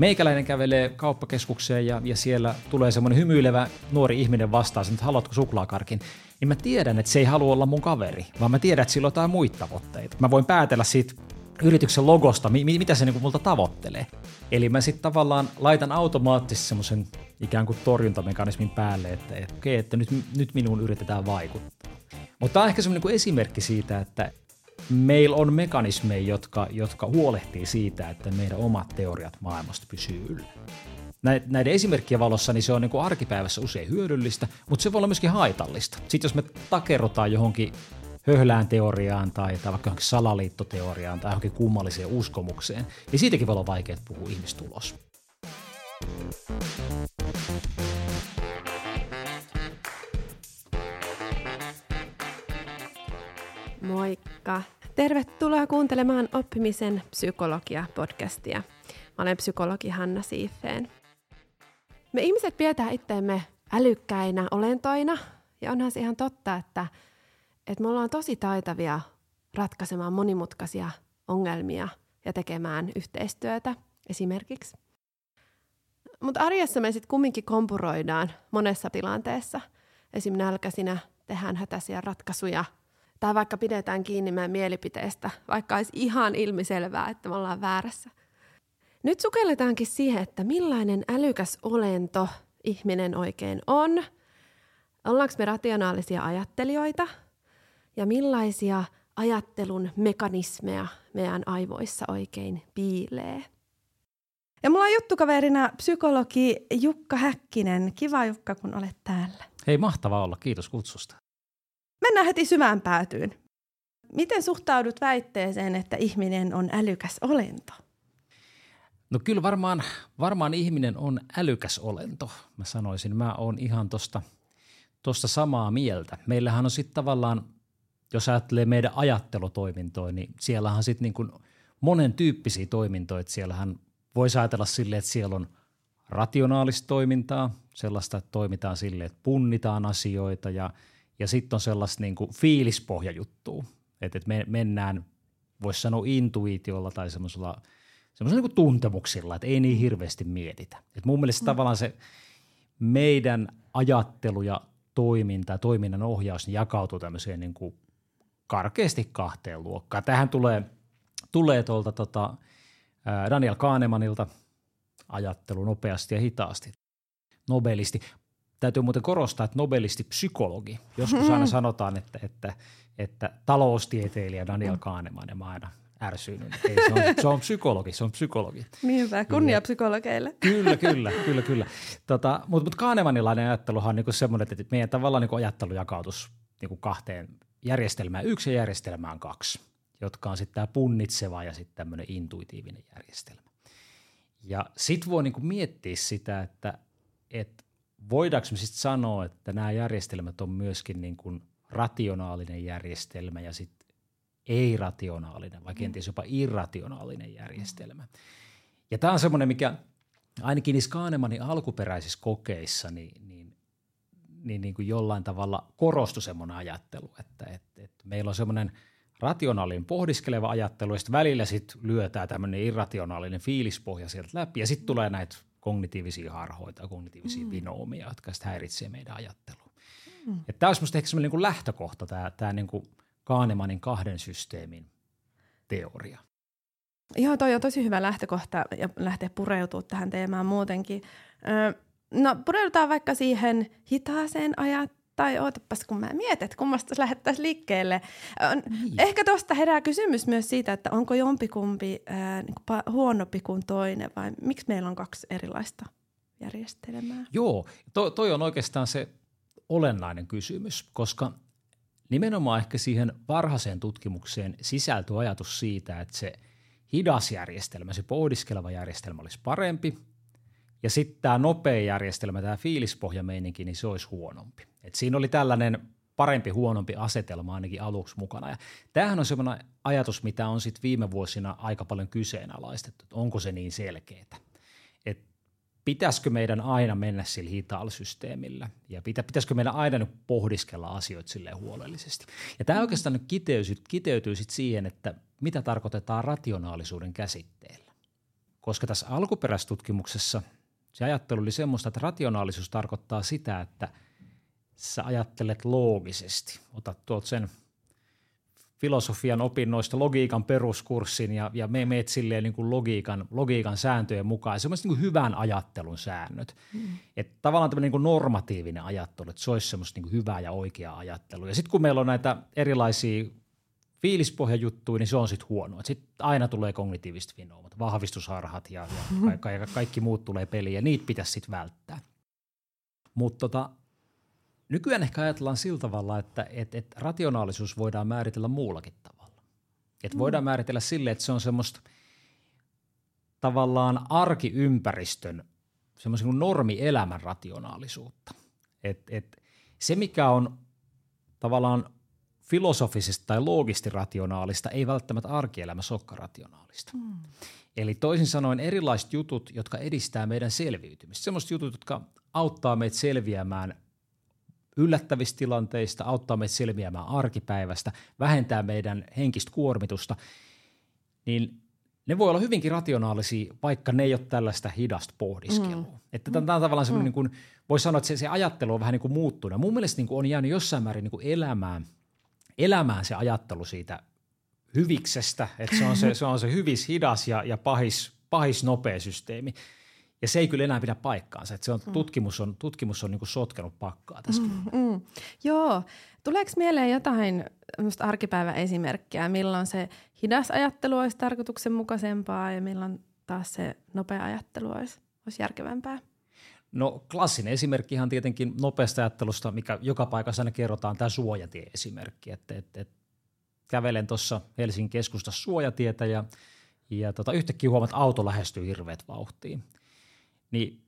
Meikäläinen kävelee kauppakeskukseen ja, ja siellä tulee semmoinen hymyilevä nuori ihminen vastaan, että haluatko suklaakarkin? Niin mä tiedän, että se ei halua olla mun kaveri, vaan mä tiedän, että sillä on jotain muita tavoitteita. Mä voin päätellä siitä yrityksen logosta, mi- mitä se niinku multa tavoittelee. Eli mä sitten tavallaan laitan automaattisesti semmoisen ikään kuin torjuntamekanismin päälle, että, että okei, että nyt, nyt minuun yritetään vaikuttaa. Mutta tämä on ehkä semmoinen niin esimerkki siitä, että meillä on mekanismeja, jotka, jotka huolehtii siitä, että meidän omat teoriat maailmasta pysyy yllä. Näiden esimerkkien valossa niin se on niin kuin arkipäivässä usein hyödyllistä, mutta se voi olla myöskin haitallista. Sitten jos me takerrotaan johonkin höhlään teoriaan tai, tai vaikka johonkin salaliittoteoriaan tai johonkin kummalliseen uskomukseen, niin siitäkin voi olla vaikea puhua ihmistulos. Moikka! Tervetuloa kuuntelemaan Oppimisen psykologia-podcastia. Mä olen psykologi Hanna Siifeen. Me ihmiset pidetään itteemme älykkäinä olentoina, ja onhan se ihan totta, että, että me ollaan tosi taitavia ratkaisemaan monimutkaisia ongelmia ja tekemään yhteistyötä esimerkiksi. Mutta arjessa me sitten kumminkin kompuroidaan monessa tilanteessa. Esim. nälkäisinä tehdään hätäisiä ratkaisuja – tai vaikka pidetään kiinni meidän mielipiteestä, vaikka olisi ihan ilmiselvää, että me ollaan väärässä. Nyt sukelletaankin siihen, että millainen älykäs olento ihminen oikein on. Ollaanko me rationaalisia ajattelijoita? Ja millaisia ajattelun mekanismeja meidän aivoissa oikein piilee? Ja mulla on juttukaverina psykologi Jukka Häkkinen. Kiva Jukka, kun olet täällä. Hei, mahtavaa olla. Kiitos kutsusta. Mennään heti syvään päätyyn. Miten suhtaudut väitteeseen, että ihminen on älykäs olento? No kyllä varmaan, varmaan ihminen on älykäs olento. Mä sanoisin, mä oon ihan tosta, tosta samaa mieltä. Meillähän on sitten tavallaan, jos ajattelee meidän ajattelutoimintoja, niin siellähän sitten niin monen tyyppisiä toimintoja. Siellähän voisi ajatella silleen, että siellä on rationaalista toimintaa, sellaista, että toimitaan silleen, että punnitaan asioita ja – ja sitten on sellaista niin kuin fiilispohjajuttua, että, että me mennään, voisi sanoa intuitiolla tai semmoisella semmoisella niin tuntemuksilla, että ei niin hirveästi mietitä. Et mun mielestä mm. tavallaan se meidän ajattelu ja toiminta, toiminnan ohjaus niin jakautuu tämmöiseen niin kuin karkeasti kahteen luokkaan. Tähän tulee, tulee tuolta tota, Daniel Kahnemanilta ajattelu nopeasti ja hitaasti. Nobelisti. Täytyy muuten korostaa, että nobelisti psykologi. Joskus aina sanotaan, että, että, että taloustieteilijä Daniel Kahneman, ja mä aina ärsynyt. Ei, se, on, se on psykologi, se on psykologi. Niinpä, kunnia psykologeille. Kyllä, kyllä, kyllä, kyllä. Tota, mutta, mutta Kahnemanilainen ajatteluhan on niin semmoinen, että meidän tavallaan niin ajattelu jakautus niin kahteen järjestelmään. Yksi ja järjestelmään kaksi, jotka on sitten tämä punnitseva ja sitten tämmöinen intuitiivinen järjestelmä. Ja sitten voi niin miettiä sitä, että, että voidaanko me sitten sanoa, että nämä järjestelmät on myöskin niin kuin rationaalinen järjestelmä ja sitten ei-rationaalinen vai kenties jopa irrationaalinen järjestelmä. Ja tämä on semmoinen, mikä ainakin niissä Kahnemanin alkuperäisissä kokeissa niin, niin, niin, niin kuin jollain tavalla korostui semmoinen ajattelu, että, että, että meillä on semmoinen rationaalinen pohdiskeleva ajattelu ja sitten välillä sitten lyötään tämmöinen irrationaalinen fiilispohja sieltä läpi ja sitten tulee näitä kognitiivisia harhoita, kognitiivisia mm. vinoomia, jotka sitten häiritsee meidän ajattelua. Mm. tämä olisi minusta ehkä semmoinen niin lähtökohta, tämä, tämä niin kuin Kahnemanin kahden systeemin teoria. Joo, toi on tosi hyvä lähtökohta ja lähteä pureutumaan tähän teemaan muutenkin. no pureudutaan vaikka siihen hitaaseen ajat, tai ootapas kun mä mietin, että kummasta lähettäisiin liikkeelle. Niin. Ehkä tuosta herää kysymys myös siitä, että onko jompikumpi äh, niin huonompi kuin toinen vai miksi meillä on kaksi erilaista järjestelmää? Joo, to, toi on oikeastaan se olennainen kysymys, koska nimenomaan ehkä siihen varhaiseen tutkimukseen sisältyy ajatus siitä, että se hidas järjestelmä, se pohdiskeleva järjestelmä olisi parempi – ja sitten tämä nopea järjestelmä, tämä fiilispohjameininki, niin se olisi huonompi. Et siinä oli tällainen parempi, huonompi asetelma ainakin aluksi mukana. Ja tämähän on sellainen ajatus, mitä on sitten viime vuosina aika paljon kyseenalaistettu, että onko se niin selkeää. Että pitäisikö meidän aina mennä sillä hitaalla systeemillä ja pitä, pitäisikö meidän aina nyt pohdiskella asioita sille huolellisesti. Ja tämä oikeastaan nyt kiteytyy, kiteytyy sitten siihen, että mitä tarkoitetaan rationaalisuuden käsitteellä. koska tässä alkuperäistutkimuksessa se ajattelu oli semmoista, että rationaalisuus tarkoittaa sitä, että sä ajattelet loogisesti. Otat tuolta sen filosofian opinnoista logiikan peruskurssin ja, ja me meet silleen niin kuin logiikan, logiikan sääntöjen mukaan. Semmoiset niin kuin hyvän ajattelun säännöt. Mm. Että tavallaan tämmöinen niin kuin normatiivinen ajattelu, että se olisi semmoista niin kuin hyvää ja oikeaa ajattelua. Ja sitten kun meillä on näitä erilaisia fiilispohjajuttuja, niin se on sitten huono. Sitten aina tulee kognitiiviset vinoumat, vahvistusharhat ja, ja ka- ka- kaikki muut tulee peliin ja niitä pitäisi sitten välttää. Mutta tota, nykyään ehkä ajatellaan sillä tavalla, että et, et rationaalisuus voidaan määritellä muullakin tavalla. Et voidaan mm. määritellä sille, että se on semmoista tavallaan arkiympäristön, semmoisen kuin normielämän rationaalisuutta. Et, et se, mikä on tavallaan filosofisesti tai loogisesti rationaalista, ei välttämättä arkielämässä olekaan rationaalista. Mm. Eli toisin sanoen erilaiset jutut, jotka edistää meidän selviytymistä. Semmoiset jutut, jotka auttaa meitä selviämään yllättävistä tilanteista, auttaa meitä selviämään arkipäivästä, vähentää meidän henkistä kuormitusta, niin ne voi olla hyvinkin rationaalisia, vaikka ne ei ole tällaista hidasta pohdiskelua. Mm. Että tämä on tavallaan semmoinen, mm. niin kuin, voi sanoa, että se, se ajattelu on vähän niin kuin muuttunut. Mun mielestä niin kuin on jäänyt jossain määrin niin kuin elämään, elämään se ajattelu siitä hyviksestä, että se on se, se, on se hyvis, hidas ja, ja pahis, pahis nopea systeemi. Ja se ei kyllä enää pidä paikkaansa. Että se on, mm. tutkimus on, tutkimus on niin sotkenut pakkaa tässä. Mm, mm. Joo. Tuleeko mieleen jotain arkipäivän esimerkkiä, milloin se hidas ajattelu olisi tarkoituksenmukaisempaa ja milloin taas se nopea ajattelu olisi, olisi järkevämpää? No klassinen esimerkki ihan tietenkin nopeasta ajattelusta, mikä joka paikassa aina kerrotaan, tämä suojatie-esimerkki. Että, että, että kävelen tuossa Helsingin keskustassa suojatietä ja, ja tota, yhtäkkiä huomaat, että auto lähestyy hirveät vauhtiin – niin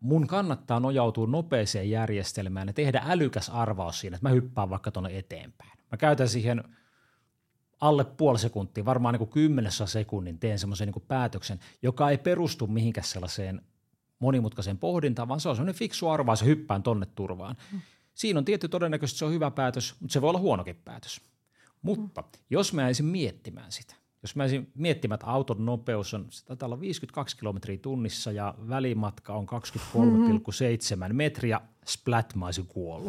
mun kannattaa nojautua nopeeseen järjestelmään ja tehdä älykäs arvaus siinä, että mä hyppään vaikka tuonne eteenpäin. Mä käytän siihen alle puoli sekuntia, varmaan niin kuin kymmenessä sekunnin teen semmoisen niin päätöksen, joka ei perustu mihinkään sellaiseen monimutkaiseen pohdintaan, vaan se on semmoinen fiksu arvaus ja hyppään tonne turvaan. Mm. Siinä on tietty todennäköisesti se on hyvä päätös, mutta se voi olla huonokin päätös. Mutta mm. jos mä jäisin miettimään sitä, jos mä olisin miettimään, että auton nopeus on, se taitaa olla 52 kilometriä tunnissa ja välimatka on 23,7 mm-hmm. metriä, splat mä olisin kuollut.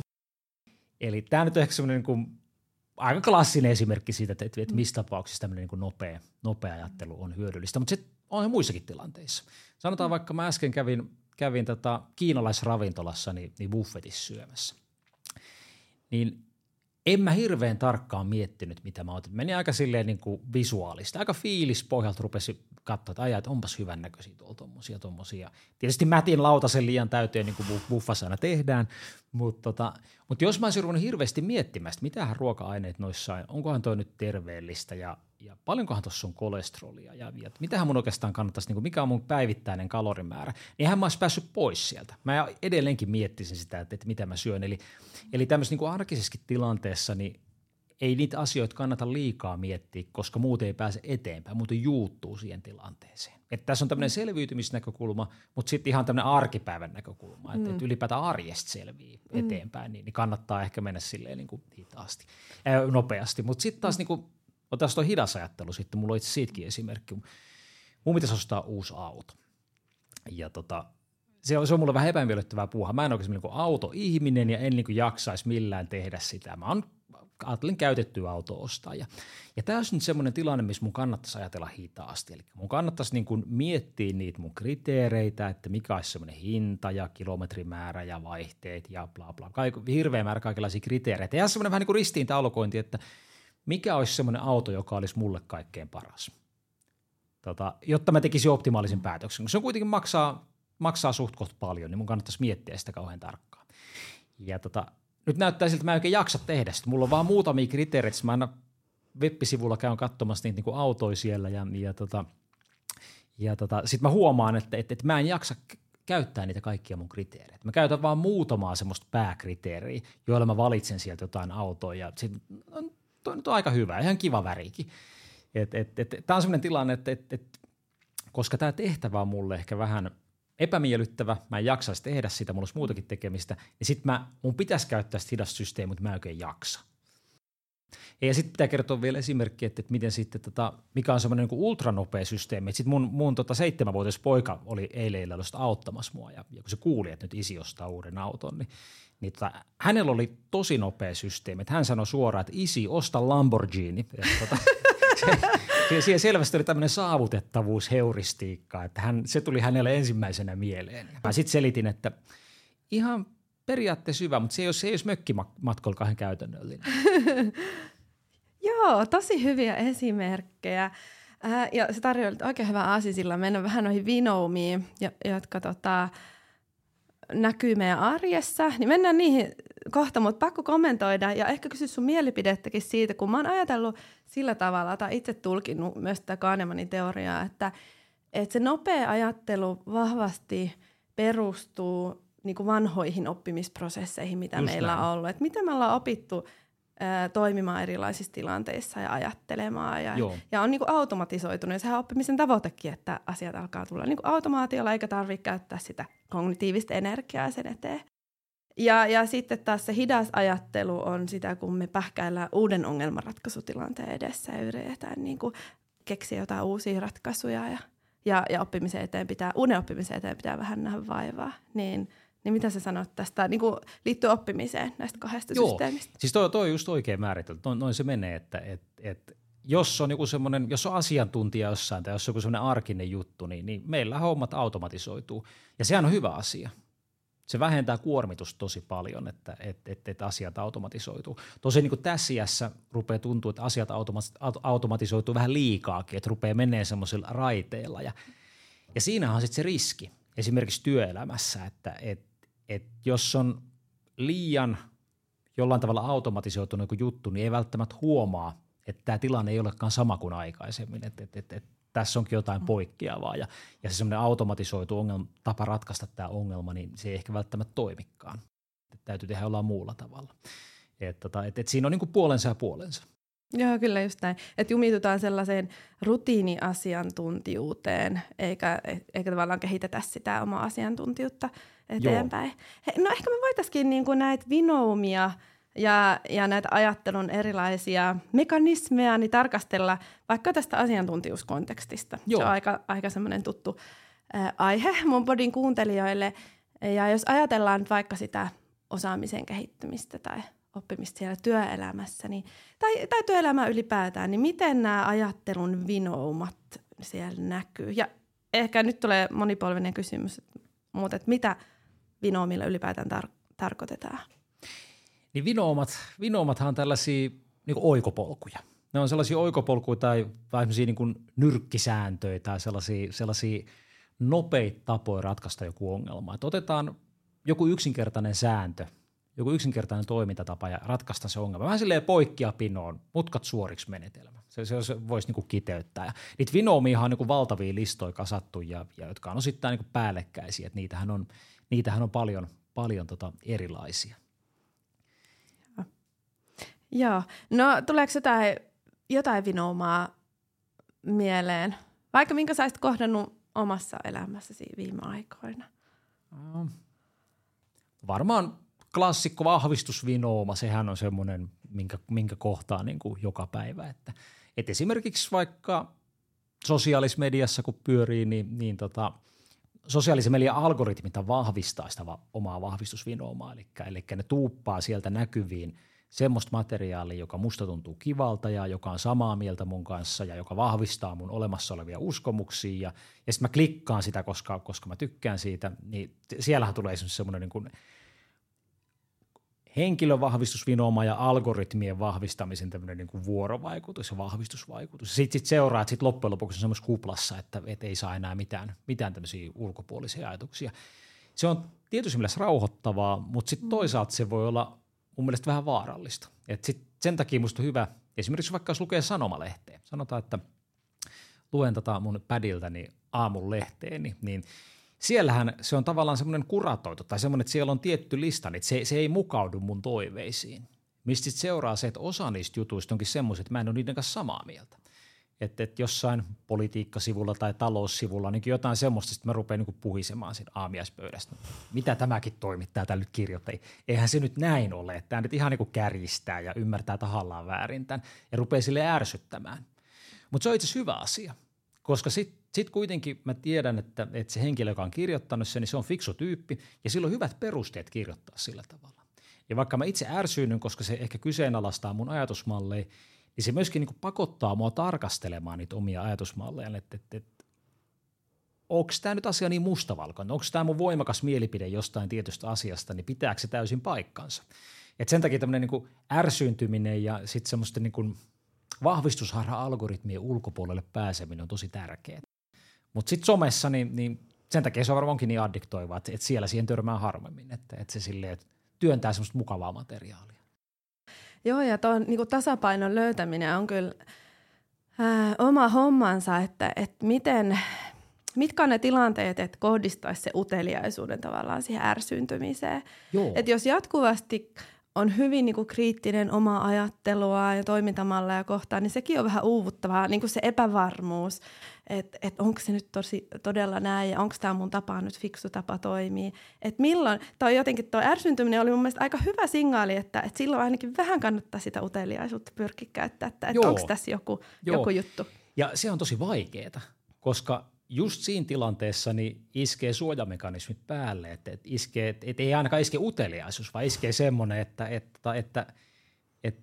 Eli tämä nyt on ehkä semmoinen niin aika klassinen esimerkki siitä, että, että, että missä tapauksessa tämmöinen niin nopea, nopea ajattelu on hyödyllistä, mutta sitten on muissakin tilanteissa. Sanotaan vaikka mä äsken kävin, kävin tota kiinalaisravintolassa niin, niin buffetissa syömässä. Niin en mä hirveän tarkkaan miettinyt, mitä mä otin. Meni aika silleen niin kuin visuaalista. Aika fiilis pohjalta rupesi katsoa, että ajat, onpas hyvän näköisiä tuolla tommosia, tommosia. Tietysti mätin lautasen liian täyteen, niin kuin buffassa aina tehdään, mutta, tota, mutta jos mä olisin ruvennut hirveästi miettimään, että mitähän ruoka-aineet noissa on, onkohan toi nyt terveellistä ja, ja paljonkohan tuossa on kolesterolia ja, ja mitähän mun oikeastaan kannattaisi, niin kuin mikä on mun päivittäinen kalorimäärä, niin hän mä olisi päässyt pois sieltä. Mä edelleenkin miettisin sitä, että, että mitä mä syön. Eli, eli tämmöisessä niin arkisessakin tilanteessa, niin ei niitä asioita kannata liikaa miettiä, koska muuten ei pääse eteenpäin, muuten juuttuu siihen tilanteeseen. Että tässä on tämmöinen selviytymisnäkökulma, mutta sitten ihan tämmöinen arkipäivän näkökulma, että, mm. että ylipäätään arjesta selvii mm. eteenpäin, niin, niin kannattaa ehkä mennä silleen niin kuin hitaasti, äh, nopeasti. Mutta sitten taas mm. niin kuin, otetaan tuo hidas ajattelu sitten, mulla on itse siitäkin esimerkki. Mun pitäisi ostaa uusi auto. Ja tota, se on, se on mulle vähän epämiellyttävää puuhaa. Mä en oikein niin auto-ihminen ja en niin jaksaisi millään tehdä sitä. Mä oon ajattelin käytettyä auto ostaa. Ja, ja tämä on nyt semmoinen tilanne, missä mun kannattaisi ajatella hitaasti. Eli mun kannattaisi niin kuin miettiä niitä mun kriteereitä, että mikä olisi semmoinen hinta ja kilometrimäärä ja vaihteet ja bla bla. Kaik, hirveä määrä kaikenlaisia kriteereitä. Ja semmoinen vähän niin kuin ristiintaulukointi, että mikä olisi semmoinen auto, joka olisi mulle kaikkein paras. Tota, jotta mä tekisin optimaalisen päätöksen. Se on kuitenkin maksaa, maksaa suht paljon, niin mun kannattaisi miettiä sitä kauhean tarkkaan. Ja tota, nyt näyttää siltä, että mä en oikein jaksa tehdä sitä. Mulla on vaan muutamia kriteereitä, mä aina web-sivulla käyn katsomassa niitä niin autoja siellä ja, ja, tota, ja tota, sitten mä huomaan, että, että, että mä en jaksa käyttää niitä kaikkia mun kriteereitä. Mä käytän vaan muutamaa semmoista pääkriteeriä, joilla mä valitsen sieltä jotain autoa ja sit, on, toi nyt on aika hyvä, ihan kiva värikin. Tämä on semmoinen tilanne, että et, et, koska tämä tehtävä on mulle ehkä vähän – epämiellyttävä, mä en jaksaisi tehdä sitä, mulla olisi muutakin tekemistä, niin sitten mä, mun pitäisi käyttää sitä hidasta systeemiä, mutta mä en oikein jaksa. Ja sitten pitää kertoa vielä esimerkki, että, että miten sitten, tota, mikä on semmoinen niin ultranopea systeemi. Sitten mun, mun tota seitsemänvuotias poika oli eilen auttamassa mua ja, ja kun se kuuli, että nyt isi ostaa uuden auton, niin, niin tota, hänellä oli tosi nopea systeemi. Että hän sanoi suoraan, että isi, osta Lamborghini. Ja, tota, se, siellä selvästi oli tämmöinen saavutettavuusheuristiikka, että hän, se tuli hänelle ensimmäisenä mieleen. Mä sitten selitin, että ihan periaatteessa hyvä, mutta se ei ole, se ei ole mökkimatkoilla kahden käytännöllinen. Joo, tosi hyviä esimerkkejä. Äh, ja se tarjoaa oikein hyvää aasisilla mennä vähän noihin vinoumiin, jotka tota, näkyy meidän arjessa. Niin mennään niihin kohta, mutta pakko kommentoida ja ehkä kysyä sun mielipidettäkin siitä, kun mä oon ajatellut sillä tavalla, tai itse tulkinut myös tätä Kahnemanin teoriaa, että, että se nopea ajattelu vahvasti perustuu niin kuin vanhoihin oppimisprosesseihin, mitä Just meillä näin. on ollut. Että miten me ollaan opittu toimimaan erilaisissa tilanteissa ja ajattelemaan. Ja, ja on niin kuin automatisoitunut. Ja sehän on oppimisen tavoitekin, että asiat alkaa tulla niin kuin automaatiolla, eikä tarvitse käyttää sitä kognitiivista energiaa sen eteen. Ja, ja sitten taas se hidas ajattelu on sitä, kun me pähkäillään uuden ongelmanratkaisutilanteen edessä ja yritetään niin kuin keksiä jotain uusia ratkaisuja ja, ja, ja oppimisen eteen pitää, uuden oppimisen eteen pitää vähän nähdä vaivaa. Niin – niin mitä sä sanot tästä niin kuin liittyy oppimiseen näistä kahdesta Joo. systeemistä? Siis toi, toi on just oikein määritelty. Noin, noin se menee, että et, et, jos on joku semmoinen, jos on asiantuntija jossain tai jos on joku semmoinen arkinen juttu, niin, niin meillä hommat automatisoituu. Ja sehän on hyvä asia. Se vähentää kuormitusta tosi paljon, että et, et, et asiat automatisoituu. Tosin niin kuin tässä iässä rupeaa tuntua, että asiat automatisoituu vähän liikaakin, että rupeaa menee semmoisilla raiteilla. Ja, ja siinähän on sitten se riski esimerkiksi työelämässä, että et, että jos on liian jollain tavalla automatisoitunut joku juttu, niin ei välttämättä huomaa, että tämä tilanne ei olekaan sama kuin aikaisemmin, että, että, että, että tässä onkin jotain mm. poikkeavaa ja, ja se semmoinen automatisoitu ongelma, tapa ratkaista tämä ongelma, niin se ei ehkä välttämättä toimikaan. Että täytyy tehdä jollain muulla tavalla. Että, tota, että, että siinä on niin kuin puolensa ja puolensa. Joo, kyllä just näin. Että jumitutaan sellaiseen rutiiniasiantuntijuuteen, eikä, eikä tavallaan kehitetä sitä omaa asiantuntijuutta eteenpäin. He, no ehkä me voitaisiin niinku näitä vinoumia ja, ja näitä ajattelun erilaisia mekanismeja niin tarkastella vaikka tästä asiantuntijuuskontekstista. Joo. Se on aika, aika semmoinen tuttu ä, aihe mun podin kuuntelijoille. Ja jos ajatellaan vaikka sitä osaamisen kehittymistä tai oppimista siellä työelämässä, niin, tai, tai työelämää ylipäätään, niin miten nämä ajattelun vinoumat siellä näkyy? Ja ehkä nyt tulee monipolvinen kysymys, mutta että mitä vinoomilla ylipäätään tar- tarkoitetaan? Niin vinoomat, vinoomathan on tällaisia niin oikopolkuja. Ne on sellaisia oikopolkuja tai, tai niin kuin nyrkkisääntöjä tai sellaisia, sellaisia nopeita tapoja ratkaista joku ongelma. Että otetaan joku yksinkertainen sääntö – joku yksinkertainen toimintatapa ja ratkaista se ongelma. Vähän silleen poikkea pinoon, mutkat suoriksi menetelmä. Se, se, se voisi niinku kiteyttää. Ja niitä vinoomia on niinku valtavia listoja kasattu, ja, ja jotka on osittain niinku päällekkäisiä. Et niitähän on, niitähän on paljon, paljon tota erilaisia. Joo. No tuleeko jotain, jotain vinoumaa mieleen? Vaikka minkä saisit kohdannut omassa elämässäsi viime aikoina? Varmaan klassikko vahvistusvinooma, sehän on semmoinen, minkä, minkä kohtaa niin kuin joka päivä. Että, et esimerkiksi vaikka sosiaalisessa mediassa, kun pyörii, niin, niin tota, sosiaalisen median algoritmit vahvistaa sitä va- omaa vahvistusvinoomaa, eli, eli ne tuuppaa sieltä näkyviin semmoista materiaalia, joka musta tuntuu kivalta ja joka on samaa mieltä mun kanssa ja joka vahvistaa mun olemassa olevia uskomuksia ja, ja sitten mä klikkaan sitä, koska, koska mä tykkään siitä, niin siellähän tulee esimerkiksi semmoinen niin henkilövahvistusvinooma ja algoritmien vahvistamisen tämmöinen niin kuin vuorovaikutus ja vahvistusvaikutus. Sitten sit seuraa, että sit loppujen lopuksi on semmoisessa kuplassa, että et ei saa enää mitään, mitään tämmöisiä ulkopuolisia ajatuksia. Se on tietysti mielessä rauhoittavaa, mutta sitten toisaalta se voi olla mun mielestä vähän vaarallista. Et sit sen takia musta on hyvä, esimerkiksi vaikka jos lukee sanomalehteen, sanotaan, että luen tota mun pädiltäni aamun lehteen, niin – siellähän se on tavallaan semmoinen kuratoitu tai semmoinen, että siellä on tietty lista, niin se, se ei mukaudu mun toiveisiin. Mistä seuraa se, että osa niistä jutuista onkin semmoiset, että mä en ole niiden kanssa samaa mieltä. että, että jossain politiikkasivulla tai taloussivulla niin jotain semmoista, että mä rupean niin puhisemaan siinä aamiaispöydästä. Mitä tämäkin toimittaja täällä nyt kirjoittaa? Eihän se nyt näin ole, että tämä nyt ihan niin kärjistää ja ymmärtää tahallaan väärin tämän ja rupeaa sille ärsyttämään. Mutta se on itse asiassa hyvä asia, koska sitten sit kuitenkin mä tiedän, että, että se henkilö, joka on kirjoittanut sen, niin se on fiksu tyyppi ja sillä on hyvät perusteet kirjoittaa sillä tavalla. Ja vaikka mä itse ärsyynyn, koska se ehkä kyseenalaistaa mun ajatusmalleja, niin se myöskin niin pakottaa mua tarkastelemaan niitä omia ajatusmalleja, että, että, että onko tämä nyt asia niin mustavalkoinen, onko tämä mun voimakas mielipide jostain tietystä asiasta, niin pitääkö se täysin paikkansa. Et sen takia tämmöinen niin ärsyyntyminen ja sitten semmoisten niin vahvistusharha-algoritmien ulkopuolelle pääseminen on tosi tärkeää. Mutta sitten somessa, niin, niin sen takia se on varmaankin niin addiktoiva, että, että siellä siihen törmää harvemmin, että, että se silleen, että työntää semmoista mukavaa materiaalia. Joo, ja tuon niin tasapainon löytäminen on kyllä ää, oma hommansa, että, että miten, mitkä on ne tilanteet, että kohdistaisi se uteliaisuuden tavallaan siihen ärsyyntymiseen. Että jos jatkuvasti on hyvin niin kuin kriittinen oma ajattelua ja toimintamalleja kohtaan, niin sekin on vähän uuvuttavaa, niin kuin se epävarmuus, että et onko se nyt tosi, todella näin ja onko tämä mun tapa nyt fiksu tapa toimia. Että milloin, tai jotenkin tuo ärsyntyminen oli mun mielestä aika hyvä signaali, että et silloin ainakin vähän kannattaa sitä uteliaisuutta pyrkiä käyttää, että et onko tässä joku, joku juttu. Ja se on tosi vaikeaa, koska just siinä tilanteessa niin iskee suojamekanismit päälle, että, että, iskee, että, että ei ainakaan iske uteliaisuus, vaan iskee semmoinen, että, että, että, että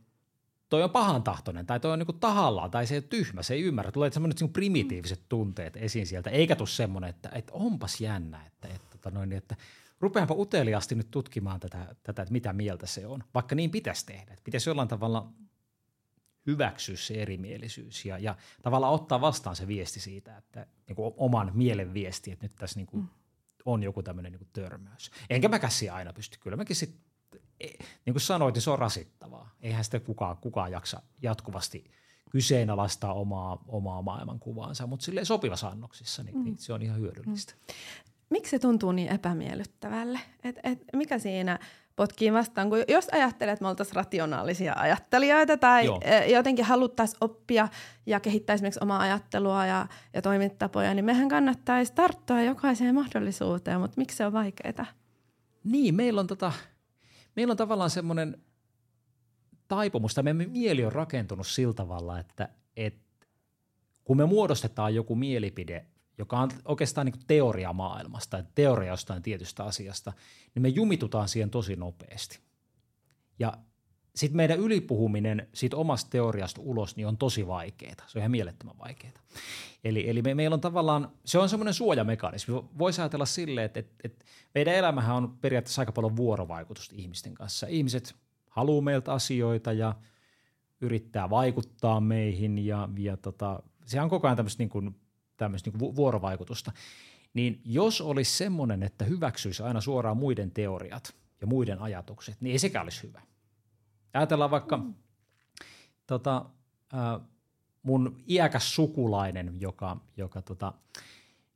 toi on pahan tahtoinen tai toi on niinku tahallaan tai se ei tyhmä, se ei ymmärrä. Tulee semmoinen niinku primitiiviset tunteet esiin sieltä, eikä tule semmoinen, että, että onpas jännä, että, että, että, noin, että rupeanpa uteliaasti nyt tutkimaan tätä, tätä, että mitä mieltä se on, vaikka niin pitäisi tehdä. Että pitäisi jollain tavalla hyväksyä se erimielisyys ja, ja tavallaan ottaa vastaan se viesti siitä, että niin kuin oman mielen viesti, että nyt tässä niin kuin mm. on joku tämmöinen niin kuin törmäys. Enkä mä siihen aina pysty. Kyllä mäkin sitten, niin kuin sanoit, niin se on rasittavaa. Eihän sitä kukaan, kukaan jaksa jatkuvasti kyseenalaistaa omaa, omaa maailmankuvaansa, mutta sille sopivassa annoksissa, niin, mm. niin se on ihan hyödyllistä. Mm. Miksi se tuntuu niin epämiellyttävälle? Et, et, mikä siinä potkii vastaan, kun jos ajattelet, että me oltaisiin rationaalisia ajattelijoita tai Joo. E, jotenkin haluttaisiin oppia ja kehittää esimerkiksi omaa ajattelua ja, ja toimintatapoja, niin mehän kannattaisi tarttua jokaiseen mahdollisuuteen, mutta miksi se on vaikeaa? Niin, meillä on, tota, meillä on tavallaan semmoinen taipumus, tai meidän mieli on rakentunut sillä tavalla, että, että kun me muodostetaan joku mielipide joka on oikeastaan niin teoria maailmasta, että teoria jostain tietystä asiasta, niin me jumitutaan siihen tosi nopeasti. Ja sitten meidän ylipuhuminen siitä omasta teoriasta ulos niin on tosi vaikeaa. Se on ihan mielettömän vaikeaa. Eli, eli me, meillä on tavallaan, se on semmoinen suojamekanismi. Voisi ajatella silleen, että, että, että meidän elämähän on periaatteessa aika paljon vuorovaikutusta ihmisten kanssa. Ihmiset haluaa meiltä asioita ja yrittää vaikuttaa meihin ja, ja tota, se on koko ajan tämmöistä niin kuin tämmöistä niin vuorovaikutusta. Niin jos olisi semmoinen, että hyväksyisi aina suoraan muiden teoriat ja muiden ajatukset, niin ei sekään olisi hyvä. Ajatellaan vaikka mm. tota, äh, mun iäkäs sukulainen, joka, joka, tota,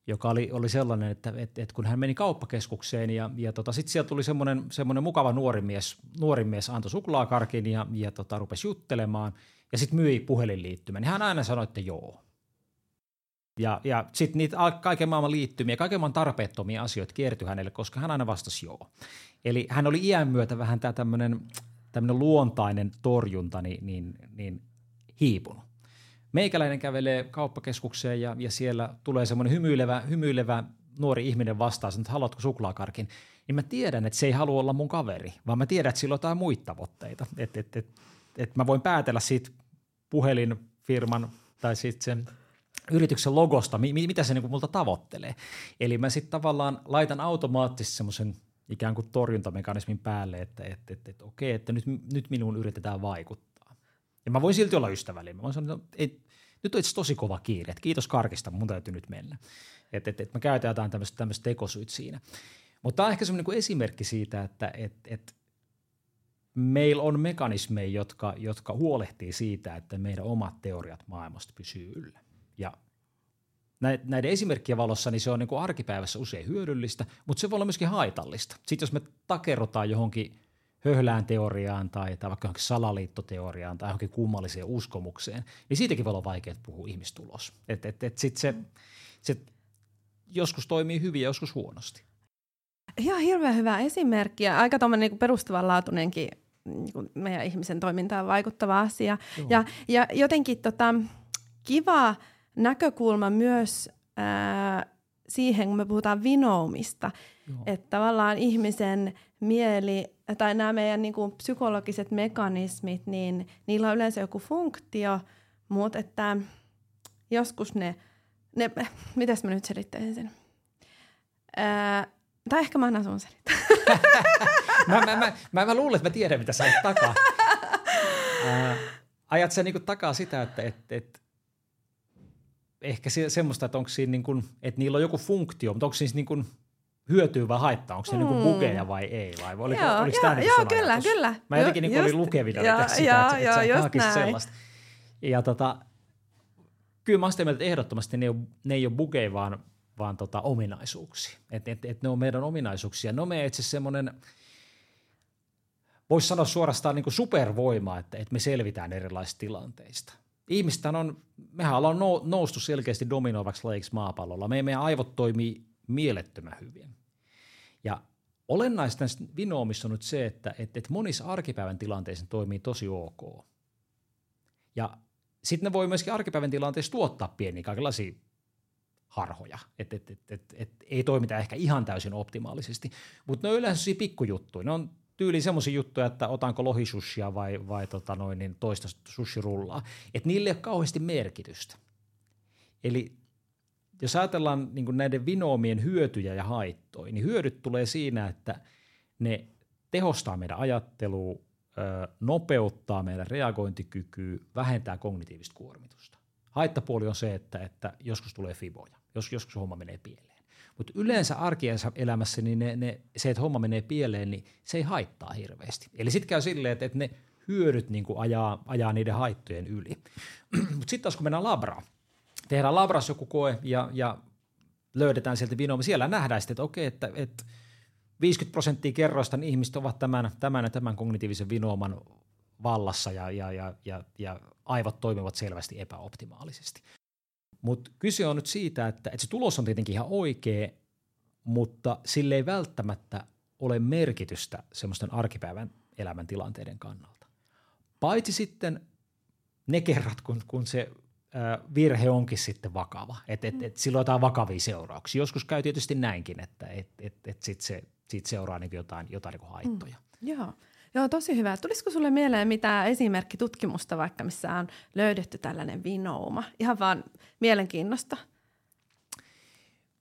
joka oli, oli sellainen, että et, et kun hän meni kauppakeskukseen ja, ja tota, sitten sieltä tuli semmoinen, semmoinen mukava nuori mies, nuori mies antoi suklaakarkin ja, ja tota, rupesi juttelemaan ja sitten myi puhelinliittymän. Niin hän aina sanoi, että joo. Ja, ja sitten niitä kaiken maailman liittymiä, kaiken maailman tarpeettomia asioita kiertyi hänelle, koska hän aina vastasi joo. Eli hän oli iän myötä vähän tämä tämmöinen luontainen torjunta niin, niin, niin hiipunut. Meikäläinen kävelee kauppakeskukseen ja, ja siellä tulee semmoinen hymyilevä, hymyilevä nuori ihminen vastaan, että haluatko suklaakarkin, niin mä tiedän, että se ei halua olla mun kaveri, vaan mä tiedän, että sillä on jotain muita tavoitteita. Että et, et, et mä voin päätellä siitä puhelinfirman tai sitten sen yrityksen logosta, mi- mitä se niinku multa tavoittelee. Eli mä sitten tavallaan laitan automaattisesti semmoisen ikään kuin torjuntamekanismin päälle, että, että, että, että okei, että nyt, nyt minuun yritetään vaikuttaa. Ja mä voin silti olla ystävällinen. Mä voin sanoa, että et, nyt on itse tosi kova kiire, että kiitos karkista, mun täytyy nyt mennä. Että et, et mä käytän jotain tämmöistä, tekosyyt siinä. Mutta tämä on ehkä semmoinen niin esimerkki siitä, että et, et meillä on mekanismeja, jotka, jotka huolehtii siitä, että meidän omat teoriat maailmasta pysyy yllä. Ja näiden esimerkkien valossa niin se on niin kuin arkipäivässä usein hyödyllistä, mutta se voi olla myöskin haitallista. Sitten jos me takerrotaan johonkin höhlään teoriaan tai, tai vaikka johonkin salaliittoteoriaan tai johonkin kummalliseen uskomukseen, niin siitäkin voi olla vaikea puhua ihmistulos. Että et, et sit se, se joskus toimii hyvin ja joskus huonosti. Ihan hirveän hyvä esimerkki ja aika tuommoinen niin perustavanlaatuinenkin niin meidän ihmisen toimintaan vaikuttava asia. Ja, ja jotenkin tota, kiva näkökulma myös ää, siihen, kun me puhutaan vinoumista, Joo. että tavallaan ihmisen mieli tai nämä meidän niin kuin psykologiset mekanismit, niin niillä on yleensä joku funktio, mutta että joskus ne, ne mitäs mä nyt selittäisin sen? Ää, tai ehkä mä annan sun selittää. mä, mä, mä, mä, mä luulen, että mä tiedän, mitä sä ajat takaa. Ää, ajat sä niinku takaa sitä, että et, et, ehkä se, semmoista, että onko siinä niin kuin, että niillä on joku funktio, mutta onko siis niin kuin hyötyä vai haittaa? Onko se niinku mm. niin kuin bugeja vai ei? Vai oliko, joo, oliko joo, tämä niin joo, kyllä, ajatus? kyllä. Mä jotenkin niin olin lukevina joo, sitä, joo, että, joo, että, että sä sellaista. Ja tota, kyllä mä olen että ehdottomasti ne ei ole, ne ei ole bugeja, vaan, vaan tota, ominaisuuksia. Että et, et ne on meidän ominaisuuksia. On meidän itse semmoinen, voisi sanoa suorastaan niin supervoima, että, että me selvitään erilaisista tilanteista – ihmistä on, mehän ollaan noustu selkeästi dominoivaksi lajiksi maapallolla. Me, meidän aivot toimii mielettömän hyvin. Ja olennaista vinoomissa on nyt se, että, että, että monissa arkipäivän tilanteissa toimii tosi ok. Ja sitten ne voi myöskin arkipäivän tilanteissa tuottaa pieniä kaikenlaisia harhoja, että et, et, et, et, ei toimita ehkä ihan täysin optimaalisesti, mutta ne on yleensä pikkujuttuja. Ne on tyyli semmoisia juttuja, että otanko lohisushia vai, vai tota noin, niin toista sushirullaa. Että niille ei ole kauheasti merkitystä. Eli jos ajatellaan niin näiden vinoomien hyötyjä ja haittoja, niin hyödyt tulee siinä, että ne tehostaa meidän ajattelua, nopeuttaa meidän reagointikykyä, vähentää kognitiivista kuormitusta. Haittapuoli on se, että, että joskus tulee fiboja, jos, joskus homma menee pieleen. Mutta yleensä arkielämässä niin ne, ne, se, että homma menee pieleen, niin se ei haittaa hirveästi. Eli sitten käy silleen, että, että ne hyödyt niin kuin ajaa, ajaa niiden haittojen yli. Mutta sitten taas kun mennään labraan, tehdään labras joku koe ja, ja löydetään sieltä vinooma, siellä nähdään sitten, että okei, että, että 50 prosenttia kerroista niin ihmiset ovat tämän, tämän ja tämän kognitiivisen vinooman vallassa ja, ja, ja, ja, ja aivot toimivat selvästi epäoptimaalisesti. Mutta kyse on nyt siitä, että, että se tulos on tietenkin ihan oikea, mutta sille ei välttämättä ole merkitystä semmoisten arkipäivän elämän tilanteiden kannalta. Paitsi sitten ne kerrat, kun, kun se ä, virhe onkin sitten vakava, että et, et sillä on jotain vakavia seurauksia. Joskus käy tietysti näinkin, että et, et, et sit se, siitä seuraa niin jotain, jotain niin haittoja. Mm, joo. Joo, tosi hyvä. Tulisiko sulle mieleen mitä esimerkkitutkimusta vaikka, missä on löydetty tällainen vinouma? Ihan vaan mielenkiinnosta.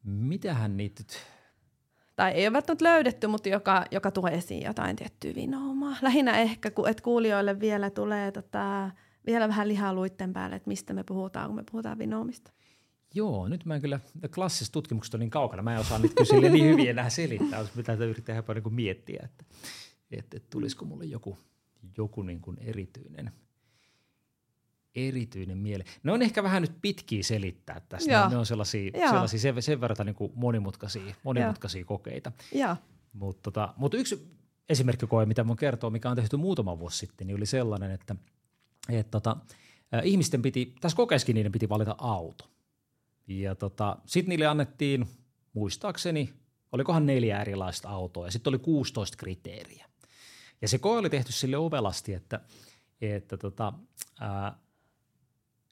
Mitähän niitä tai ei ole välttämättä löydetty, mutta joka, joka tuo esiin jotain tiettyä vinoumaa. Lähinnä ehkä, että kuulijoille vielä tulee tota, vielä vähän lihaa luitten päälle, että mistä me puhutaan, kun me puhutaan vinoumista. Joo, nyt mä en kyllä, klassisesta tutkimuksesta on niin kaukana, mä en osaa niitä kysyä niin hyvin enää selittää, jos pitää yrittää ihan niin miettiä, että että, tulisiko mulle joku, joku niin kuin erityinen, erityinen miele. Ne on ehkä vähän nyt pitkiä selittää tästä. Joo. Ne on sellaisia, sellaisia sen, sen verran niin kuin monimutkaisia, monimutkaisia kokeita. Mutta tota, mut yksi esimerkkikoe, mitä mun kertoo, mikä on tehty muutama vuosi sitten, niin oli sellainen, että et tota, ihmisten piti, tässä kokeeskin niiden piti valita auto. Ja tota, sitten niille annettiin, muistaakseni, olikohan neljä erilaista autoa ja sitten oli 16 kriteeriä. Ja se koe oli tehty sille ovelasti, että, että tota, ää,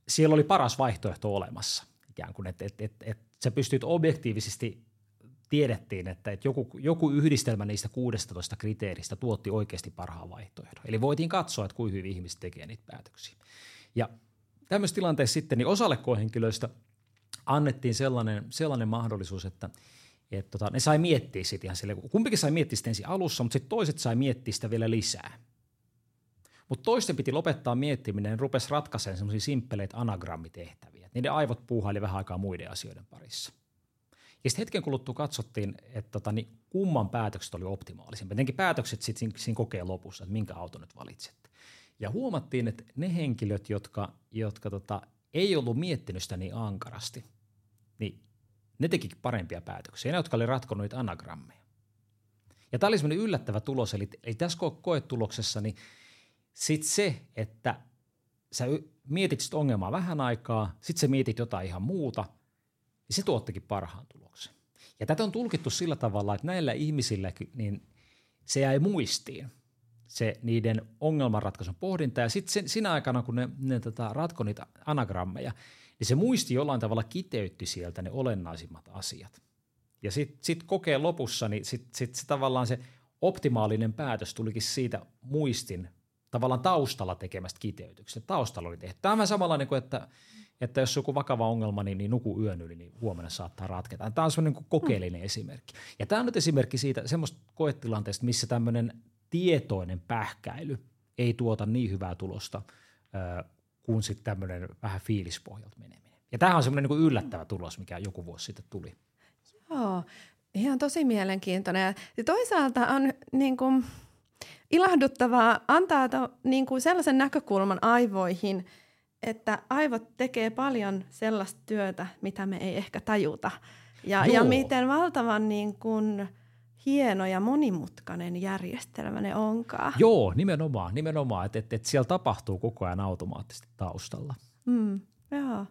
siellä oli paras vaihtoehto olemassa. Ikään kuin, että, että, että, että sä pystyt objektiivisesti tiedettiin, että, että joku, joku yhdistelmä niistä 16 kriteeristä tuotti oikeasti parhaan vaihtoehdon. Eli voitiin katsoa, että kuinka hyvin ihmiset tekee niitä päätöksiä. Ja tämmöisessä tilanteessa sitten niin osalle koehenkilöistä annettiin sellainen, sellainen mahdollisuus, että – et tota, ne sai miettiä sitä ihan sille, kumpikin sai miettiä sitä ensin alussa, mutta sitten toiset sai miettiä sitä vielä lisää. Mutta toisten piti lopettaa miettiminen ja rupesi ratkaisemaan semmoisia simppeleitä anagrammitehtäviä. Niiden aivot puuhaili vähän aikaa muiden asioiden parissa. Ja sitten hetken kuluttua katsottiin, että tota, niin kumman päätökset oli optimaalisempi. Tietenkin päätökset sitten siinä kokeen lopussa, että minkä auton nyt valitsette. Ja huomattiin, että ne henkilöt, jotka, jotka tota, ei ollut miettinyt sitä niin ankarasti, niin ne teki parempia päätöksiä, ne, jotka oli ratkonut niitä anagrammeja. Ja tämä oli semmoinen yllättävä tulos, eli, eli tässä koetuloksessa niin sitten se, että sä mietit sitä ongelmaa vähän aikaa, sitten sä mietit jotain ihan muuta, niin se tuottikin parhaan tuloksen. Ja tätä on tulkittu sillä tavalla, että näillä ihmisillä niin se jäi muistiin, se niiden ongelmanratkaisun pohdinta. Ja sitten siinä aikana, kun ne, ne tota, ratko niitä anagrammeja, niin se muisti jollain tavalla kiteytti sieltä ne olennaisimmat asiat. Ja sitten sit kokeen lopussa, niin sitten sit se tavallaan se optimaalinen päätös tulikin siitä muistin tavallaan taustalla tekemästä kiteytyksestä. Taustalla oli tehty. Tämä on samanlainen kuin, että, että jos joku vakava ongelma, niin, niin nuku yön yli, niin huomenna saattaa ratketa. Tämä on semmoinen niin kokeellinen mm. esimerkki. Ja tämä on nyt esimerkki siitä semmoista koetilanteesta, missä tämmöinen tietoinen pähkäily ei tuota niin hyvää tulosta kuin sitten tämmöinen vähän fiilispohjalta meneminen. Ja tämä on semmoinen niin yllättävä tulos, mikä joku vuosi sitten tuli. Joo, ihan tosi mielenkiintoinen. Ja toisaalta on niin kuin ilahduttavaa antaa to, niin kuin sellaisen näkökulman aivoihin, että aivot tekee paljon sellaista työtä, mitä me ei ehkä tajuta. Ja, ja miten valtavan niin kuin hieno ja monimutkainen järjestelmä ne onkaan. Joo, nimenomaan. nimenomaan että et, et siellä tapahtuu koko ajan automaattisesti taustalla. Mm, joo.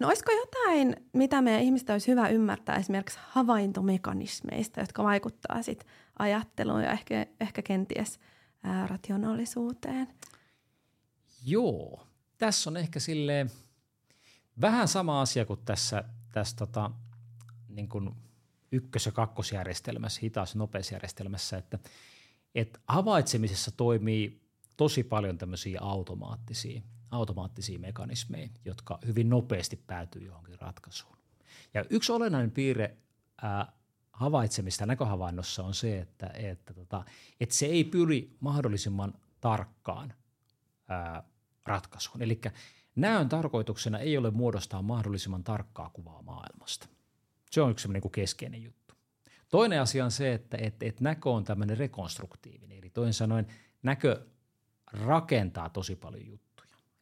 No olisiko jotain, mitä meidän ihmistä olisi hyvä ymmärtää esimerkiksi havaintomekanismeista, jotka vaikuttaa sit ajatteluun ja ehkä, ehkä kenties ää, rationaalisuuteen? Joo, tässä on ehkä sille vähän sama asia kuin tässä, tässä tota, niin kuin ykkös- ja kakkosjärjestelmässä, hitaas- ja nopeusjärjestelmässä, että, että havaitsemisessa toimii tosi paljon tämmöisiä automaattisia – automaattisia mekanismeja, jotka hyvin nopeasti päätyy johonkin ratkaisuun. Ja yksi olennainen piirre ää, havaitsemista näköhavainnossa on se, että, että, tota, että se ei pyri mahdollisimman tarkkaan ää, ratkaisuun. Eli näön tarkoituksena ei ole muodostaa mahdollisimman tarkkaa kuvaa maailmasta. Se on yksi niin keskeinen juttu. Toinen asia on se, että, että, että näkö on tämmöinen rekonstruktiivinen, eli toisin sanoen näkö rakentaa tosi paljon juttuja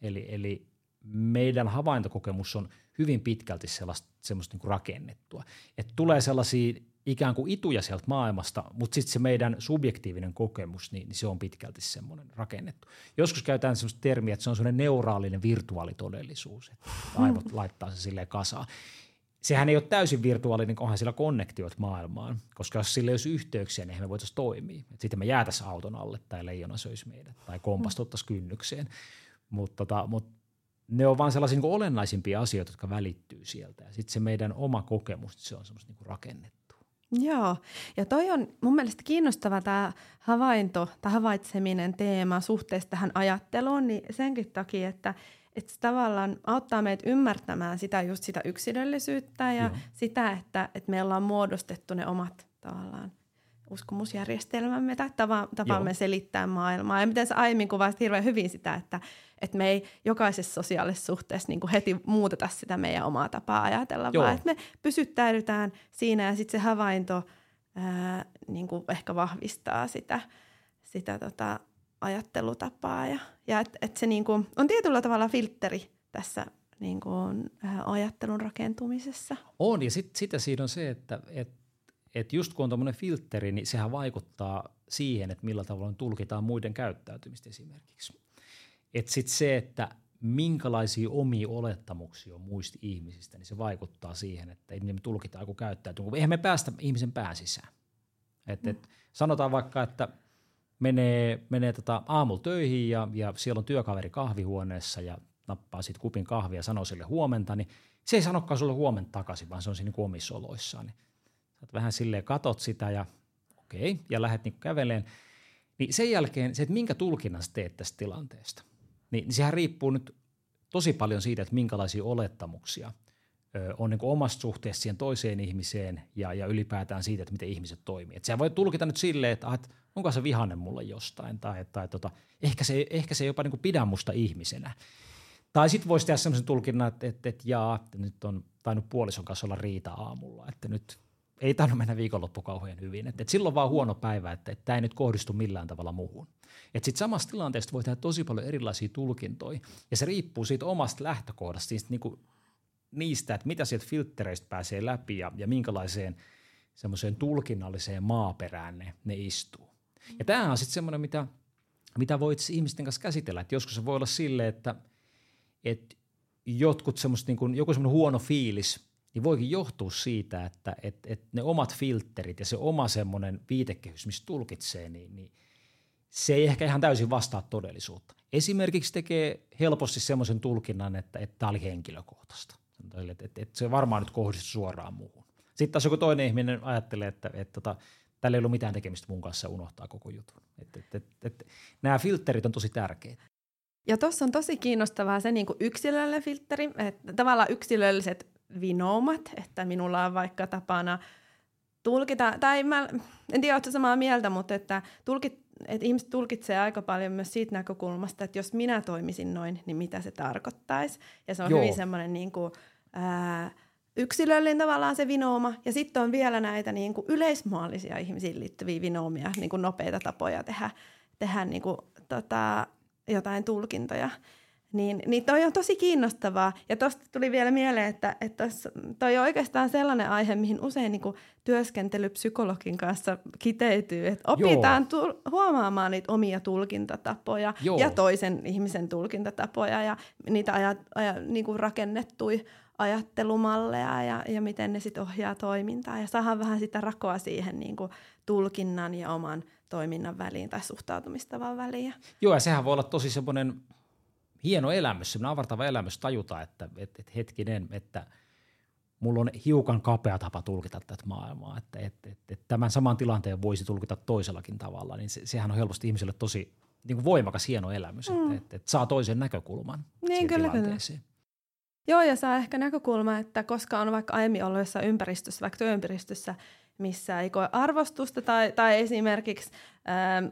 Eli, eli meidän havaintokokemus on hyvin pitkälti sellaista, semmoista niin rakennettua. Että tulee sellaisia ikään kuin ituja sieltä maailmasta, mutta sitten se meidän subjektiivinen kokemus, niin, niin se on pitkälti semmoinen rakennettu. Joskus käytetään semmoista termiä, että se on semmoinen neuraalinen virtuaalitodellisuus, että aivot laittaa se silleen kasaan. Sehän ei ole täysin virtuaalinen, onhan sillä konnektiot maailmaan, koska jos sillä ei olisi yhteyksiä, niin me voitaisiin toimia. Et sitten me jäätäisiin auton alle tai leijona söisi meidät tai kompastuttaisiin kynnykseen. Mutta tota, mut ne on vain sellaisia niin olennaisimpia asioita, jotka välittyy sieltä. Ja sitten se meidän oma kokemus, se on semmoista niin rakennettu. Joo, ja toi on mun mielestä kiinnostava tämä havainto tai havaitseminen teema suhteessa tähän ajatteluun, niin senkin takia, että, että se tavallaan auttaa meitä ymmärtämään sitä just sitä yksilöllisyyttä ja Joo. sitä, että, että meillä on muodostettu ne omat tavallaan uskomusjärjestelmämme tai tava, tapamme Joo. selittää maailmaa. Ja miten sä aiemmin kuvasit hirveän hyvin sitä, että, että me ei jokaisessa sosiaalisessa suhteessa niin kuin heti muuteta sitä meidän omaa tapaa ajatella, Joo. vaan että me pysyttäydytään siinä ja sitten se havainto ää, niin kuin ehkä vahvistaa sitä, sitä tota, ajattelutapaa. Ja, ja että et se niin kuin on tietyllä tavalla filtteri tässä niin kuin, ää, ajattelun rakentumisessa. On, ja sitten sitä siinä on se, että et että just kun on tuommoinen filtteri, niin sehän vaikuttaa siihen, että millä tavalla tulkitaan muiden käyttäytymistä esimerkiksi. Että sitten se, että minkälaisia omia olettamuksia on muista ihmisistä, niin se vaikuttaa siihen, että me tulkitaan joku käyttäytyy. Eihän me päästä ihmisen pään sisään. Et, mm. et, sanotaan vaikka, että menee, menee tota aamulla töihin ja, ja siellä on työkaveri kahvihuoneessa ja nappaa sitten kupin kahvia ja sanoo sille huomenta, niin se ei sanokaan sulle huomenta takaisin, vaan se on siinä niin omissa oloissaan. Niin Sä vähän silleen katot sitä ja okei, okay, ja lähdet niin käveleen. Niin sen jälkeen se, että minkä tulkinnan sä teet tästä tilanteesta, niin, niin sehän riippuu nyt tosi paljon siitä, että minkälaisia olettamuksia on niin omasta suhteessa siihen toiseen ihmiseen ja, ja ylipäätään siitä, että miten ihmiset toimii. Että sä voi tulkita nyt silleen, että, että onko se vihanne mulle jostain tai, tai tota, ehkä, se, ehkä se jopa niin pidä musta ihmisenä. Tai sitten voisi tehdä sellaisen tulkinnan, että, että, että jaa, että nyt on tainnut puolison kanssa olla riita aamulla, että nyt ei tainnut mennä viikonloppu kauhean hyvin. Et, et silloin vaan huono päivä, että et tämä ei nyt kohdistu millään tavalla muuhun. Sitten samasta tilanteesta voi tehdä tosi paljon erilaisia tulkintoja, ja se riippuu siitä omasta lähtökohdasta, siis niinku niistä, että mitä sieltä filttereistä pääsee läpi ja, ja minkälaiseen semmoiseen tulkinnalliseen maaperään ne, ne istuu. Ja tämä on sitten semmoinen, mitä, mitä voit ihmisten kanssa käsitellä. Että joskus se voi olla sille, että, että jotkut semmoista, niin kuin, joku semmoinen huono fiilis, niin voikin johtua siitä, että et, et ne omat filterit ja se oma semmoinen viitekehys, missä tulkitsee, niin, niin se ei ehkä ihan täysin vastaa todellisuutta. Esimerkiksi tekee helposti semmoisen tulkinnan, että tämä oli henkilökohtaista. Että, että, että se varmaan nyt kohdistuu suoraan muuhun. Sitten taas joku toinen ihminen ajattelee, että, että, että tota, tällä ei ollut mitään tekemistä mun kanssa ja unohtaa koko jutun. Että, että, että, että, nämä filterit on tosi tärkeitä. Ja tuossa on tosi kiinnostavaa se niin kuin yksilöllinen filteri, että tavallaan yksilölliset vinoumat, että minulla on vaikka tapana tulkita, tai mä, en tiedä, oletko samaa mieltä, mutta että, tulkit, että ihmiset tulkitsee aika paljon myös siitä näkökulmasta, että jos minä toimisin noin, niin mitä se tarkoittaisi. Ja se on Joo. hyvin semmoinen niin kuin, ää, yksilöllinen tavallaan se vinooma, ja sitten on vielä näitä niin kuin yleismaallisia ihmisiin liittyviä vinoomia, niin kuin nopeita tapoja tehdä, tehdä niin kuin, tota, jotain tulkintoja. Niin, niin toi on tosi kiinnostavaa. Ja tuosta tuli vielä mieleen, että, että toi on oikeastaan sellainen aihe, mihin usein niin työskentely psykologin kanssa kiteytyy. Että opitaan tu- huomaamaan niitä omia tulkintatapoja Joo. ja toisen ihmisen tulkintatapoja ja niitä aja, aja, niin kuin rakennettui ajattelumalleja ja, ja miten ne sitten ohjaa toimintaa. Ja saadaan vähän sitä rakoa siihen niin kuin tulkinnan ja oman toiminnan väliin tai suhtautumistavan väliin. Joo, ja sehän voi olla tosi semmoinen hieno elämys, semmoinen avartava elämys tajuta, että et, et hetkinen, että mulla on hiukan kapea tapa tulkita tätä maailmaa, että et, et, et tämän saman tilanteen voisi tulkita toisellakin tavalla, niin se, sehän on helposti ihmiselle tosi niin kuin voimakas, hieno elämys, mm. että et, et saa toisen näkökulman niin, kyllä, kyllä. Joo, ja saa ehkä näkökulma, että koska on vaikka aiemmin ollut jossain ympäristössä, vaikka työympäristössä, missä ei koe arvostusta tai, tai esimerkiksi ää,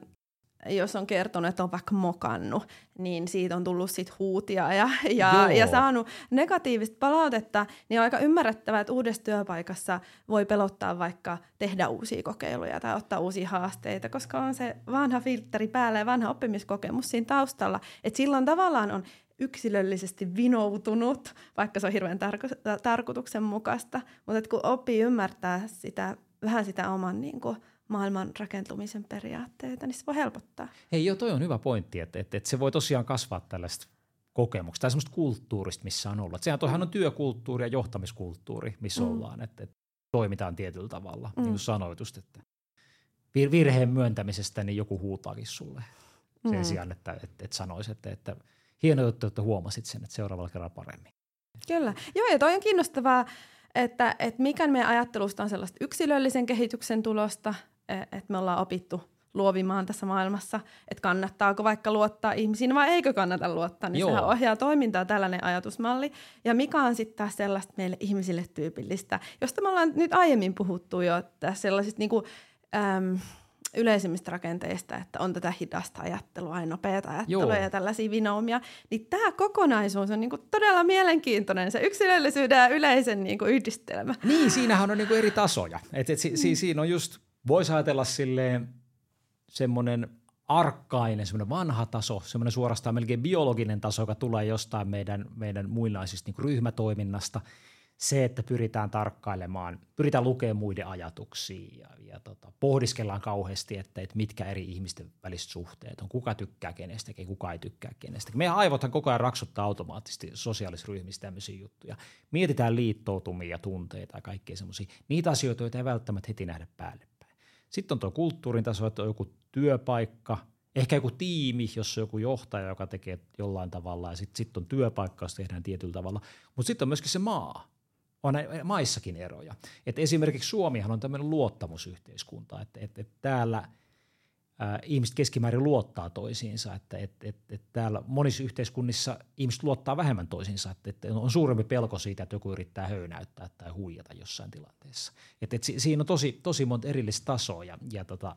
jos on kertonut, että on vaikka mokannut, niin siitä on tullut sit huutia ja, ja, ja saanut negatiivista palautetta, niin on aika ymmärrettävää, että uudessa työpaikassa voi pelottaa vaikka tehdä uusia kokeiluja tai ottaa uusia haasteita, koska on se vanha filtteri päällä ja vanha oppimiskokemus siinä taustalla. Että silloin tavallaan on yksilöllisesti vinoutunut, vaikka se on hirveän tarko- tarkoituksenmukaista, mutta kun oppii ymmärtää sitä, vähän sitä oman niin kuin, maailman rakentumisen periaatteita, niin se voi helpottaa. Hei joo, toi on hyvä pointti, että, että, että se voi tosiaan kasvaa tällaista kokemuksesta tai semmoista kulttuurista, missä on ollut. Sehän toihan on työkulttuuri ja johtamiskulttuuri, missä mm. ollaan, että, että toimitaan tietyllä tavalla, mm. niin kuin sanoit just, että virheen myöntämisestä niin joku huutaakin sulle sen mm. sijaan, että, että, että sanoisi, että, että hieno juttu, että huomasit sen, että seuraavalla kerralla paremmin. Kyllä. Joo, ja toi on kiinnostavaa, että, että mikä meidän ajattelusta on sellaista yksilöllisen kehityksen tulosta, että me ollaan opittu luovimaan tässä maailmassa, että kannattaako vaikka luottaa ihmisiin vai eikö kannata luottaa, niin Joo. sehän ohjaa toimintaa tällainen ajatusmalli. Ja mikä on sitten taas sellaista meille ihmisille tyypillistä, josta me ollaan nyt aiemmin puhuttu jo, että sellaisista niinku, äm, yleisimmistä rakenteista, että on tätä hidasta ajattelua ja nopeata ajattelua Joo. ja tällaisia vinoumia, niin tämä kokonaisuus on niinku todella mielenkiintoinen, se yksilöllisyyden ja yleisen niinku yhdistelmä. Niin, siinähän on niinku eri tasoja. Et, et, si, si, mm. siinä on just voisi ajatella silleen semmoinen arkkainen, semmoinen vanha taso, semmoinen suorastaan melkein biologinen taso, joka tulee jostain meidän, meidän muinaisista niin ryhmätoiminnasta. Se, että pyritään tarkkailemaan, pyritään lukemaan muiden ajatuksia ja, ja tota, pohdiskellaan kauheasti, että, että mitkä eri ihmisten väliset suhteet on, kuka tykkää kenestäkin, kuka ei tykkää kenestäkin. Meidän aivothan koko ajan raksuttaa automaattisesti sosiaalisissa tämmöisiä juttuja. Mietitään liittoutumia tunteita ja kaikkea semmoisia. Niitä asioita, joita ei välttämättä heti nähdä päälle sitten on tuo kulttuurin taso, että on joku työpaikka, ehkä joku tiimi, jos on joku johtaja, joka tekee jollain tavalla, ja sitten sit on työpaikka, jos tehdään tietyllä tavalla. Mutta sitten on myöskin se maa. On maissakin eroja. Et esimerkiksi Suomihan on tämmöinen luottamusyhteiskunta, että et, et täällä – ihmiset keskimäärin luottaa toisiinsa, että et, et, et täällä monissa yhteiskunnissa ihmiset luottaa vähemmän toisiinsa, että, et on suurempi pelko siitä, että joku yrittää höynäyttää tai huijata jossain tilanteessa. Et, et si, siinä on tosi, tosi monta erillistä tasoa ja, ja, tota,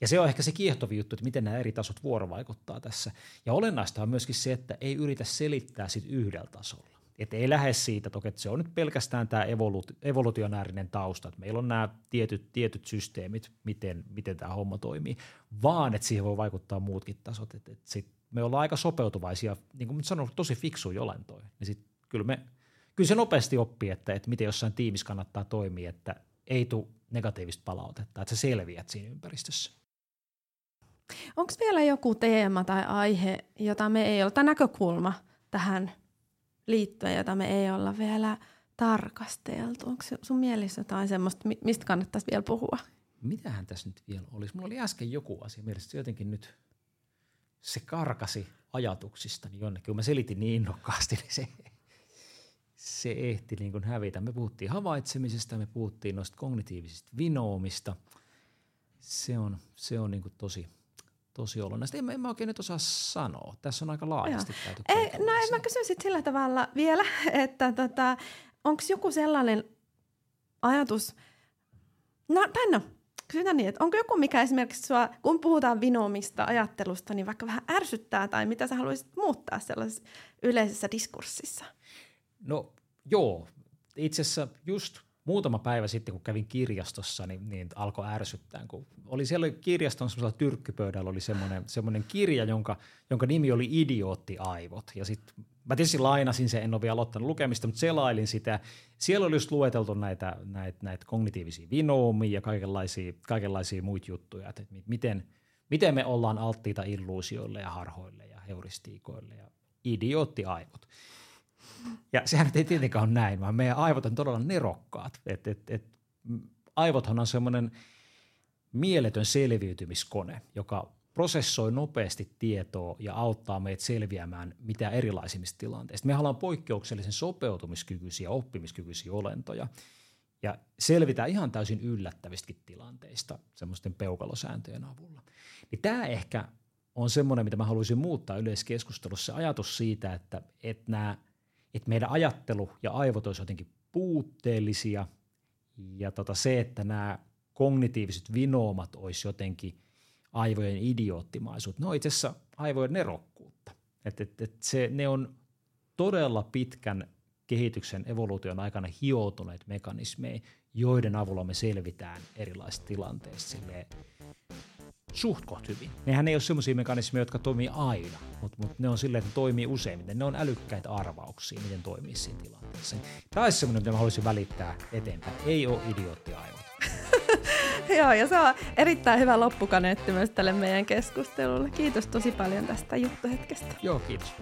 ja se on ehkä se kiehtovi juttu, että miten nämä eri tasot vuorovaikuttaa tässä. Ja olennaista on myöskin se, että ei yritä selittää sit yhdellä tasolla. Että ei lähde siitä, että se on nyt pelkästään tämä evoluti- evolutionäärinen tausta, että meillä on nämä tietyt, tietyt systeemit, miten, miten tämä homma toimii, vaan että siihen voi vaikuttaa muutkin tasot. Että, että sit me ollaan aika sopeutuvaisia, niin kuin sanon, tosi fiksuja olentoja. Niin sit kyllä, me, kyllä se nopeasti oppii, että, että miten jossain tiimissä kannattaa toimia, että ei tule negatiivista palautetta, että sä selviät siinä ympäristössä. Onko vielä joku teema tai aihe, jota me ei ole, tai näkökulma tähän liittyen, jota me ei olla vielä tarkasteltu? Onko sun mielessä jotain semmoista, mistä kannattaisi vielä puhua? Mitähän tässä nyt vielä olisi? Mulla oli äsken joku asia mielessä, jotenkin nyt se karkasi ajatuksistani jonnekin. Kun mä selitin niin innokkaasti, niin se, se ehti niin kuin hävitä. Me puhuttiin havaitsemisesta, me puhuttiin noista kognitiivisista vinoomista. Se on, se on niin kuin tosi, tosi olennaista. En, en mä oikein nyt osaa sanoa. Tässä on aika laajasti Joo. käyty. Ei, no en mä kysy sit sillä tavalla vielä, että tota, onko joku sellainen ajatus, no, tai no, kysytään niin, että onko joku, mikä esimerkiksi sua, kun puhutaan vinomista ajattelusta, niin vaikka vähän ärsyttää tai mitä sä haluaisit muuttaa sellaisessa yleisessä diskurssissa? No joo, itse asiassa just muutama päivä sitten, kun kävin kirjastossa, niin, niin alkoi ärsyttää. Kun oli siellä kirjaston semmoisella tyrkkypöydällä oli semmoinen, semmoinen kirja, jonka, jonka nimi oli Idioottiaivot. Ja sitten mä tietysti lainasin sen, en ole vielä aloittanut lukemista, mutta selailin sitä. Siellä oli just lueteltu näitä, näitä, näitä kognitiivisia vinoomia ja kaikenlaisia, kaikenlaisia muita juttuja, että miten, miten me ollaan alttiita illuusioille ja harhoille ja heuristiikoille ja idioottiaivot. Ja sehän ei tietenkään ole näin, vaan meidän aivot on todella nerokkaat. Et, et, et, aivothan on semmoinen mieletön selviytymiskone, joka prosessoi nopeasti tietoa ja auttaa meitä selviämään mitä erilaisimmista tilanteista. Me ollaan poikkeuksellisen sopeutumiskykyisiä, oppimiskykyisiä olentoja ja selvitä ihan täysin yllättävistäkin tilanteista semmoisten peukalosääntöjen avulla. Niin tämä ehkä on semmoinen, mitä mä haluaisin muuttaa yleiskeskustelussa, ajatus siitä, että, että, nämä, että meidän ajattelu ja aivot olisivat jotenkin puutteellisia ja tota se, että nämä kognitiiviset vinoomat olisi jotenkin – aivojen idioottimaisuutta. Ne on itse asiassa aivojen nerokkuutta. Et, et, et se, ne on todella pitkän kehityksen evoluution aikana hioutuneet mekanismeja, joiden avulla me selvitään erilaisista tilanteista suht koht hyvin. Nehän ei ole sellaisia mekanismeja, jotka toimii aina, mutta mut ne on silleen, että ne toimii useimmiten. Ne on älykkäitä arvauksia, miten toimii siinä tilanteessa. Tämä olisi semmoinen, mitä mä haluaisin välittää eteenpäin. Ei ole idioottiaivot. Joo, ja se on erittäin hyvä loppukaneetti myös tälle meidän keskustelulle. Kiitos tosi paljon tästä juttuhetkestä. Joo, kiitos.